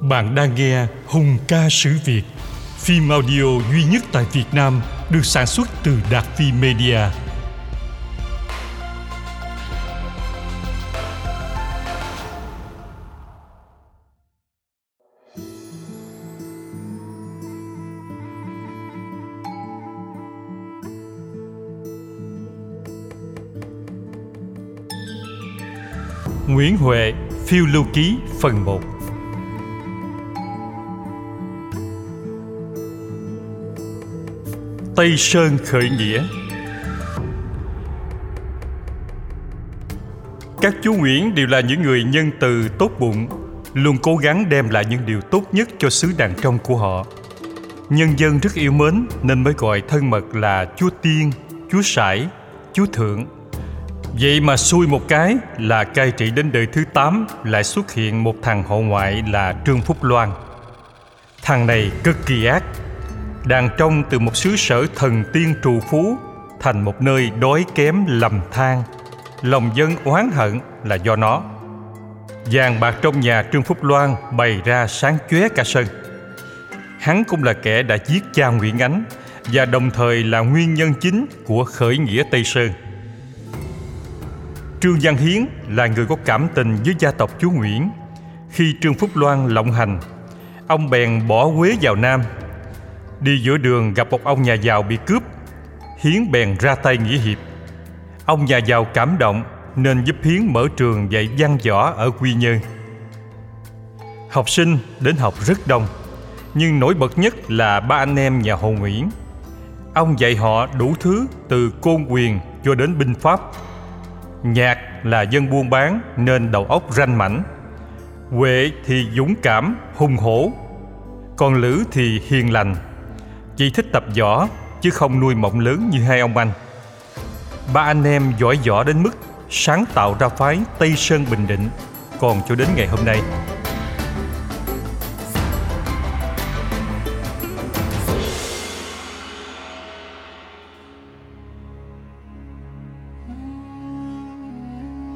Bạn đang nghe Hùng ca sử Việt, phim audio duy nhất tại Việt Nam được sản xuất từ Đạt Phi Media. Nguyễn Huệ, phiêu lưu ký phần 1 Tây Sơn khởi nghĩa. Các chú Nguyễn đều là những người nhân từ tốt bụng Luôn cố gắng đem lại những điều tốt nhất cho xứ đàn trong của họ. Nhân dân rất yêu mến nên mới gọi thân mật là chúa Tiên, chúa Sải, chúa Thượng. Vậy mà xui một cái là cai trị đến đời thứ 8 lại xuất hiện một thằng hộ ngoại là Trương Phúc Loan. Thằng này cực kỳ ác, đàn trong từ một xứ sở thần tiên trù phú thành một nơi đói kém lầm than. Lòng dân oán hận là do nó. Vàng bạc trong nhà trương phúc loan bày ra sáng chóe cả sân. Hắn cũng là kẻ đã giết cha nguyễn ánh và đồng thời là nguyên nhân chính của khởi nghĩa tây sơn. Trương văn hiến là người có cảm tình với gia tộc chúa nguyễn. Khi trương phúc loan lộng hành, ông bèn bỏ quế vào nam Đi giữa đường gặp một ông nhà giàu bị cướp Hiến bèn ra tay nghĩa hiệp. Ông nhà giàu cảm động Nên giúp Hiến mở trường dạy văn võ ở Quy Nhơn. Học sinh đến học rất đông Nhưng nổi bật nhất là ba anh em nhà Hồ Nguyễn. Ông dạy họ đủ thứ từ côn quyền cho đến binh pháp. Nhạc là dân buôn bán nên đầu óc ranh mảnh. Huệ thì dũng cảm, hùng hổ Còn Lữ thì hiền lành chỉ thích tập võ, chứ không nuôi mộng lớn như hai ông anh. Ba anh em giỏi võ đến mức sáng tạo ra phái Tây Sơn Bình Định còn cho đến ngày hôm nay.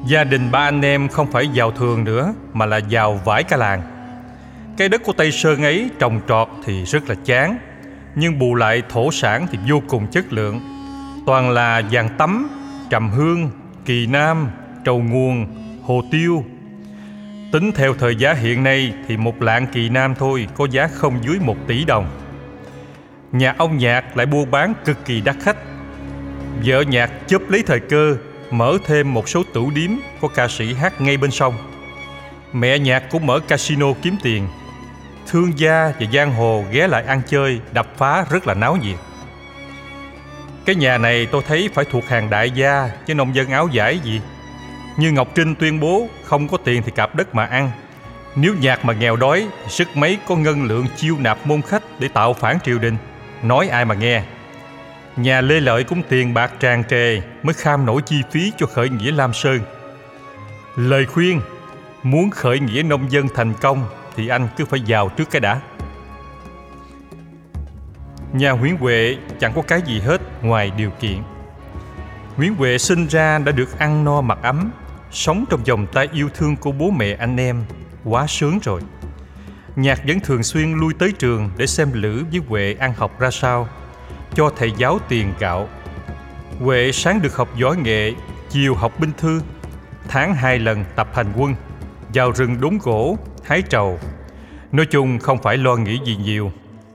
Gia đình ba anh em không phải giàu thường nữa, mà là giàu vải cả làng. Cái đất của Tây Sơn ấy, trồng trọt thì rất là chán nhưng bù lại thổ sản thì vô cùng chất lượng. Toàn là vàng tắm, trầm hương, kỳ nam, trầu nguồn, hồ tiêu. Tính theo thời giá hiện nay thì một lạng kỳ nam thôi có giá không dưới một tỷ đồng. Nhà ông nhạc lại buôn bán cực kỳ đắt khách. Vợ nhạc chớp lấy thời cơ, mở thêm một số tủ điếm có ca sĩ hát ngay bên sông. Mẹ nhạc cũng mở casino kiếm tiền thương gia và giang hồ ghé lại ăn chơi, đập phá rất là náo nhiệt. Cái nhà này tôi thấy phải thuộc hàng đại gia, chứ nông dân áo giải gì. Như ngọc trinh tuyên bố, không có tiền thì cạp đất mà ăn. Nếu nhạc mà nghèo đói sức mấy có ngân lượng chiêu nạp môn khách để tạo phản triều đình. Nói ai mà nghe. Nhà lê lợi cũng tiền bạc tràn trề mới kham nổi chi phí cho khởi nghĩa lam sơn. Lời khuyên, muốn khởi nghĩa nông dân thành công thì anh cứ phải vào trước cái đã. Nhà Nguyễn Huệ chẳng có cái gì hết ngoài điều kiện. Nguyễn Huệ sinh ra đã được ăn no mặc ấm, Sống trong vòng tay yêu thương của bố mẹ anh em, Quá sướng rồi. Nhạc vẫn thường xuyên lui tới trường để xem Lữ với Huệ ăn học ra sao, Cho thầy giáo tiền gạo. Huệ sáng được học võ nghệ, Chiều học binh thư, Tháng hai lần tập hành quân, Vào rừng đốn gỗ hái trầu nói chung không phải lo nghĩ gì nhiều.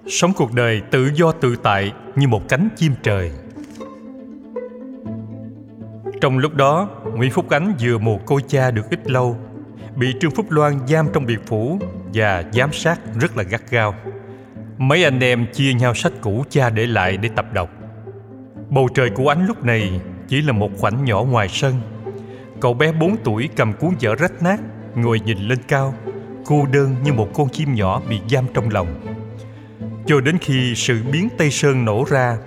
Sống cuộc đời tự do tự tại như một cánh chim trời. Trong lúc đó, nguyễn phúc ánh vừa mồ côi cha được ít lâu, bị trương phúc loan giam trong biệt phủ và giám sát rất là gắt gao. Mấy anh em chia nhau sách cũ cha để lại để tập đọc. Bầu trời của ánh lúc này chỉ là một khoảnh nhỏ ngoài sân. Cậu bé bốn tuổi cầm cuốn vở rách nát, ngồi nhìn lên cao cô đơn như một con chim nhỏ bị giam trong lòng. Cho đến khi sự biến tây sơn nổ ra,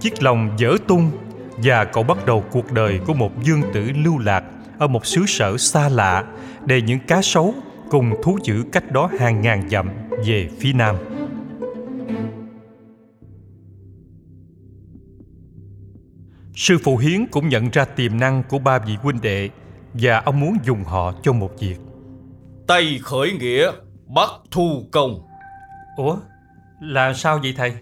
chiếc lòng dở tung và cậu bắt đầu cuộc đời của một dương tử lưu lạc ở một xứ sở xa lạ để những cá sấu cùng thú dữ cách đó hàng ngàn dặm về phía nam. Sư phụ hiến cũng nhận ra tiềm năng của ba vị huynh đệ và ông muốn dùng họ cho một việc. Tây khởi nghĩa Bắc thu công. Ủa? Là sao vậy thầy?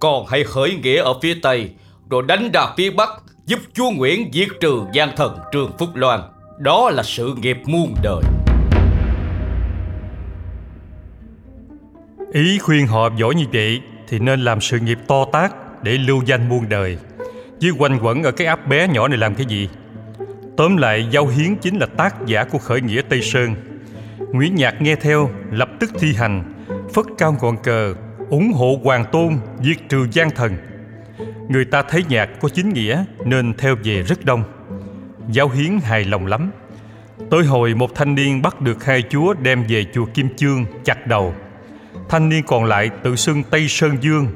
Còn hãy khởi nghĩa ở phía Tây Rồi đánh đạp phía Bắc Giúp chúa Nguyễn diệt trừ gian thần Trương Phúc Loan. Đó là sự nghiệp muôn đời. Ý khuyên họ giỏi như vậy Thì nên làm sự nghiệp to tác Để lưu danh muôn đời. Chứ quanh quẩn ở cái áp bé nhỏ này làm cái gì? Tóm lại Giao Hiến chính là tác giả của khởi nghĩa Tây Sơn Nguyễn Nhạc nghe theo, lập tức thi hành. Phất cao ngọn cờ, ủng hộ hoàng tôn diệt trừ gian thần. Người ta thấy nhạc có chính nghĩa, nên theo về rất đông. Giáo hiến hài lòng lắm. Tới hồi một thanh niên bắt được hai chúa đem về chùa kim chương chặt đầu. Thanh niên còn lại tự xưng tây sơn dương,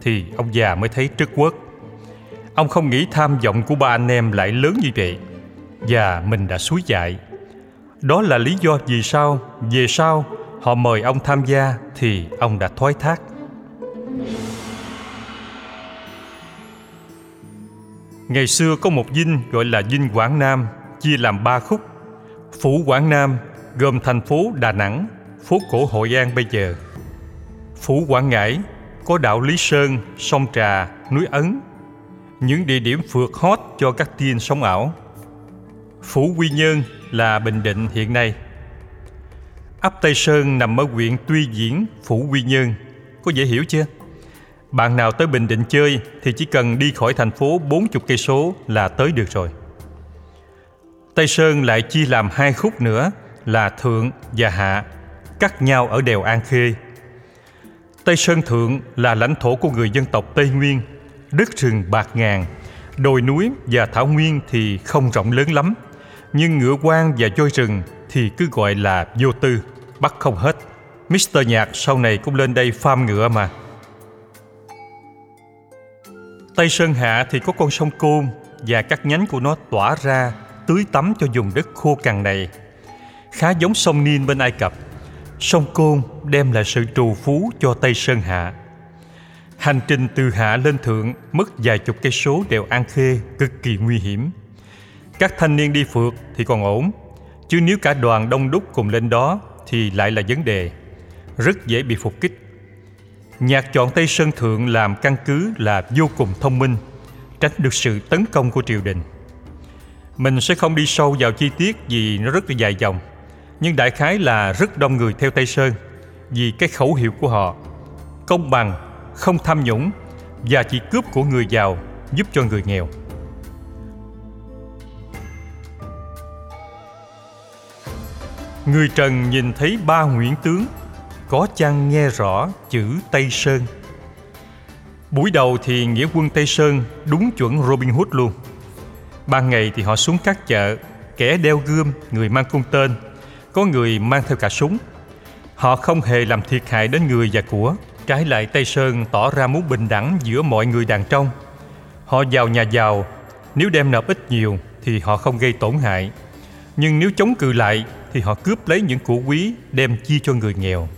thì ông già mới thấy trức quốc ông không nghĩ tham vọng của ba anh em lại lớn như vậy, và mình đã suối dại đó là lý do vì sao, về sau, họ mời ông tham gia thì ông đã thoái thác. Ngày xưa có một dinh gọi là dinh quảng nam, chia làm ba khúc. Phủ quảng nam gồm thành phố đà nẵng, phố cổ hội an bây giờ. Phủ quảng ngãi có đảo lý sơn, sông trà, núi ấn. Những địa điểm phượt hot cho các tiên sống ảo phủ quy nhơn là bình định hiện nay. Ấp tây sơn nằm ở huyện tuy diễn, phủ quy nhơn. Có dễ hiểu chưa? Bạn nào tới bình định chơi thì chỉ cần đi khỏi thành phố 40 cây số là tới được rồi. Tây sơn lại chia làm hai khúc nữa là thượng và hạ, cắt nhau ở đèo an khê. Tây sơn thượng là lãnh thổ của người dân tộc tây nguyên, đất rừng bạc ngàn, đồi núi và thảo nguyên thì không rộng lớn lắm nhưng ngựa quan và voi rừng thì cứ gọi là vô tư, bắt không hết Mr. Nhạc sau này cũng lên đây farm ngựa mà Tây Sơn Hạ thì có con sông Côn và các nhánh của nó tỏa ra, tưới tắm cho vùng đất khô cằn này. Khá giống sông Nin bên Ai Cập. Sông Côn đem lại sự trù phú cho Tây Sơn Hạ. Hành trình từ hạ lên thượng mất vài chục cây số đèo An Khê cực kỳ nguy hiểm. Các thanh niên đi phượt thì còn ổn, chứ nếu cả đoàn đông đúc cùng lên đó thì lại là vấn đề, rất dễ bị phục kích. Nhạc chọn Tây Sơn Thượng làm căn cứ là vô cùng thông minh, tránh được sự tấn công của triều đình. Mình sẽ không đi sâu vào chi tiết vì nó rất là dài dòng, nhưng đại khái là rất đông người theo Tây Sơn vì cái khẩu hiệu của họ công bằng, không tham nhũng và chỉ cướp của người giàu giúp cho người nghèo. Người Trần nhìn thấy ba Nguyễn tướng có chăng nghe rõ chữ Tây Sơn. Buổi đầu thì nghĩa quân Tây Sơn đúng chuẩn Robin Hood luôn. Ban ngày thì họ xuống các chợ, kẻ đeo gươm, người mang cung tên, có người mang theo cả súng. Họ không hề làm thiệt hại đến người và của. Trái lại Tây Sơn tỏ ra muốn bình đẳng giữa mọi người đàn trong. Họ giàu nhà giàu, nếu đem nộp ít nhiều thì họ không gây tổn hại. Nhưng nếu chống cự lại thì họ cướp lấy những của quý đem chia cho người nghèo.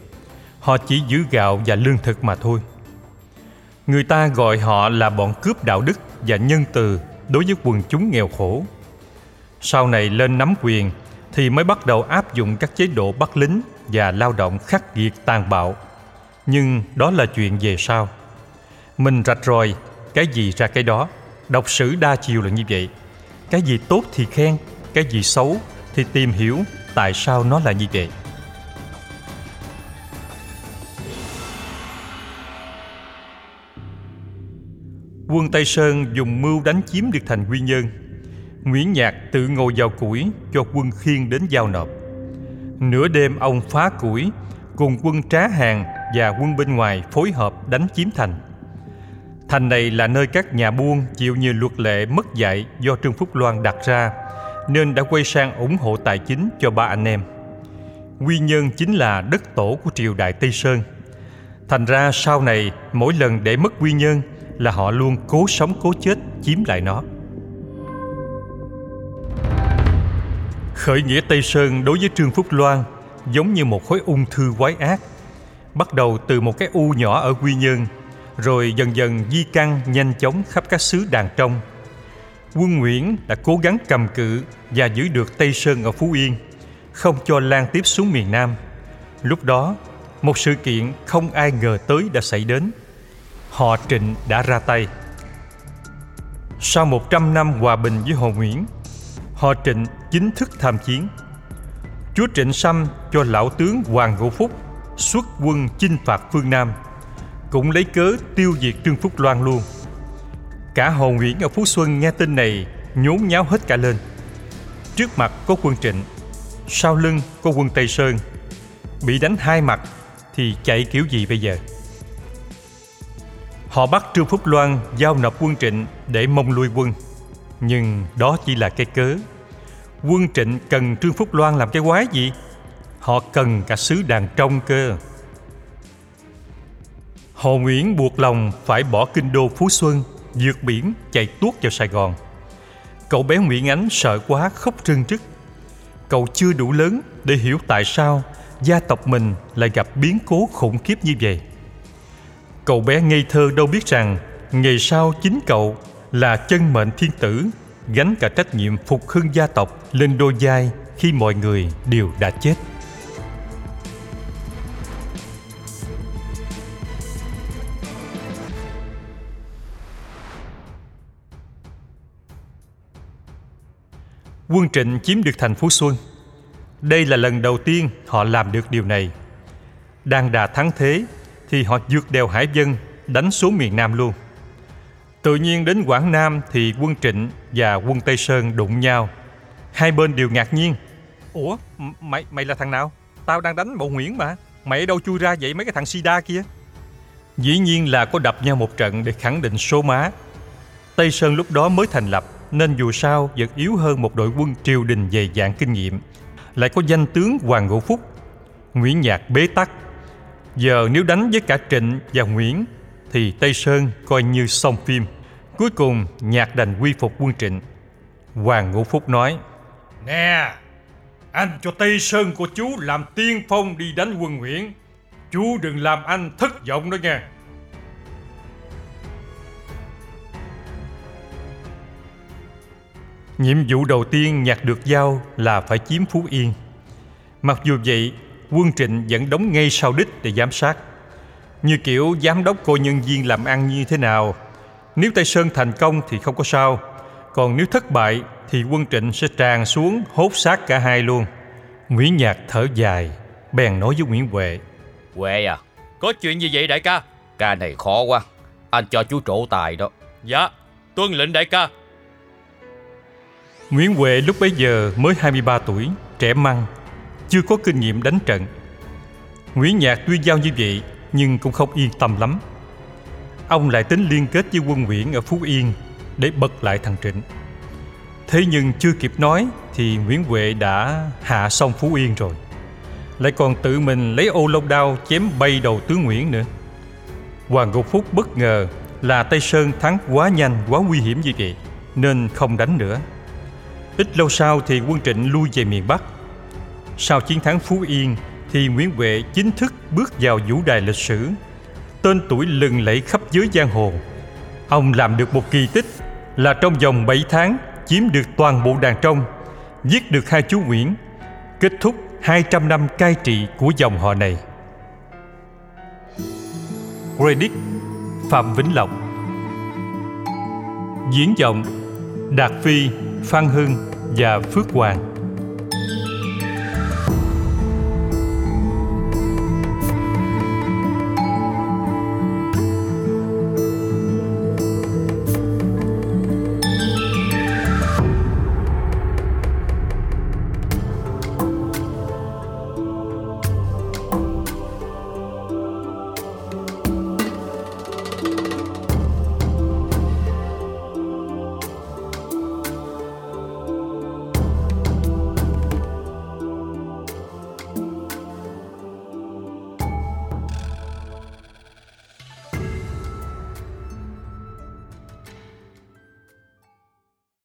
Họ chỉ giữ gạo và lương thực mà thôi. Người ta gọi họ là bọn cướp đạo đức và nhân từ đối với quần chúng nghèo khổ. Sau này lên nắm quyền thì mới bắt đầu áp dụng các chế độ bắt lính và lao động khắc nghiệt tàn bạo. Nhưng đó là chuyện về sau. Mình rạch rồi cái gì ra cái đó. Đọc sử đa chiều là như vậy. Cái gì tốt thì khen, cái gì xấu thì tìm hiểu tại sao nó là như vậy. quân Tây Sơn dùng mưu đánh chiếm được thành Quy Nhơn. Nguyễn Nhạc tự ngồi vào củi cho quân khiên đến giao nộp. Nửa đêm ông phá củi cùng quân trá hàng và quân bên ngoài phối hợp đánh chiếm thành. Thành này là nơi các nhà buôn chịu nhiều luật lệ mất dạy do Trương Phúc Loan đặt ra, nên đã quay sang ủng hộ tài chính cho ba anh em. Quy nhân chính là đất tổ của triều đại Tây Sơn. Thành ra sau này, mỗi lần để mất Quy nhân là họ luôn cố sống cố chết chiếm lại nó khởi nghĩa tây sơn đối với trương phúc loan giống như một khối ung thư quái ác, bắt đầu từ một cái u nhỏ ở quy nhơn, rồi dần dần di căn nhanh chóng khắp các xứ đàn trong quân nguyễn đã cố gắng cầm cự và giữ được tây sơn ở phú yên không cho lan tiếp xuống miền nam Lúc đó, một sự kiện không ai ngờ tới đã xảy đến. Họ Trịnh đã ra tay. Sau 100 năm hòa bình với họ Nguyễn, họ Trịnh chính thức tham chiến. Chúa Trịnh Sâm cho lão tướng Hoàng Ngũ Phúc xuất quân chinh phạt phương Nam, cũng lấy cớ tiêu diệt Trương Phúc Loan luôn. Cả Hồ Nguyễn ở Phú Xuân nghe tin này nhốn nháo hết cả lên. Trước mặt có quân Trịnh, sau lưng có quân Tây Sơn. Bị đánh hai mặt thì chạy kiểu gì bây giờ? Họ bắt Trương Phúc Loan giao nộp quân Trịnh để mong lui quân. Nhưng đó chỉ là cái cớ. Quân Trịnh cần Trương Phúc Loan làm cái quái gì? Họ cần cả sứ đàn trong cơ. Hồ Nguyễn buộc lòng phải bỏ kinh đô Phú Xuân, vượt biển chạy tuốt vào Sài Gòn. Cậu bé Nguyễn Ánh sợ quá khóc rưng trức. Cậu chưa đủ lớn để hiểu tại sao gia tộc mình lại gặp biến cố khủng khiếp như vậy. Cậu bé ngây thơ đâu biết rằng ngày sau chính cậu là chân mệnh thiên tử, gánh cả trách nhiệm phục hưng gia tộc lên đôi vai khi mọi người đều đã chết. Quân Trịnh chiếm được thành phố Xuân. Đây là lần đầu tiên họ làm được điều này. Đang đà thắng thế thì họ vượt đèo Hải Vân đánh xuống miền Nam luôn. Tự nhiên đến Quảng Nam thì quân Trịnh và quân Tây Sơn đụng nhau. Hai bên đều ngạc nhiên. Ủa, mày mày là thằng nào? Tao đang đánh bộ Nguyễn mà. Mày ở đâu chui ra vậy mấy cái thằng Sida kia? Dĩ nhiên là có đập nhau một trận để khẳng định số má. Tây Sơn lúc đó mới thành lập nên dù sao vẫn yếu hơn một đội quân triều đình dày dạn kinh nghiệm. Lại có danh tướng Hoàng Ngũ Phúc, Nguyễn Nhạc bế tắc. Giờ nếu đánh với cả Trịnh và Nguyễn thì Tây Sơn coi như xong phim. Cuối cùng Nhạc đành quy phục quân Trịnh. Hoàng Ngũ Phúc nói Nè, anh cho Tây Sơn của chú làm tiên phong đi đánh quân Nguyễn. Chú đừng làm anh thất vọng đó nha. Nhiệm vụ đầu tiên nhặt được giao là phải chiếm Phú Yên. Mặc dù vậy, quân Trịnh vẫn đóng ngay sau đích để giám sát. Như kiểu giám đốc coi nhân viên làm ăn như thế nào. Nếu Tây Sơn thành công thì không có sao. Còn nếu thất bại thì quân Trịnh sẽ tràn xuống hốt xác cả hai luôn. Nguyễn Nhạc thở dài, bèn nói với Nguyễn Huệ. Huệ à, Có chuyện gì vậy đại ca? ca này khó quá. Anh cho chú trổ tài đó. Dạ, tuân lệnh đại ca. Nguyễn Huệ lúc bấy giờ mới 23 tuổi, trẻ măng, chưa có kinh nghiệm đánh trận. Nguyễn Nhạc tuy giao như vậy nhưng cũng không yên tâm lắm. Ông lại tính liên kết với quân Nguyễn ở Phú Yên để bật lại thằng Trịnh. Thế nhưng chưa kịp nói thì Nguyễn Huệ đã hạ xong Phú Yên rồi. Lại còn tự mình lấy ô lông đao chém bay đầu tướng Nguyễn nữa. Hoàng Ngọc Phúc bất ngờ là Tây Sơn thắng quá nhanh, quá nguy hiểm như vậy nên không đánh nữa. Ít lâu sau thì quân Trịnh lui về miền Bắc. Sau chiến thắng Phú Yên thì Nguyễn Huệ chính thức bước vào vũ đài lịch sử. Tên tuổi lừng lẫy khắp giới giang hồ. Ông làm được một kỳ tích là trong vòng 7 tháng chiếm được toàn bộ đàn trong, giết được hai chú Nguyễn, kết thúc 200 năm cai trị của dòng họ này. Credit Phạm Vĩnh Lộc Diễn giọng Đạt Phi, Phan Hưng và Phước Hoàng.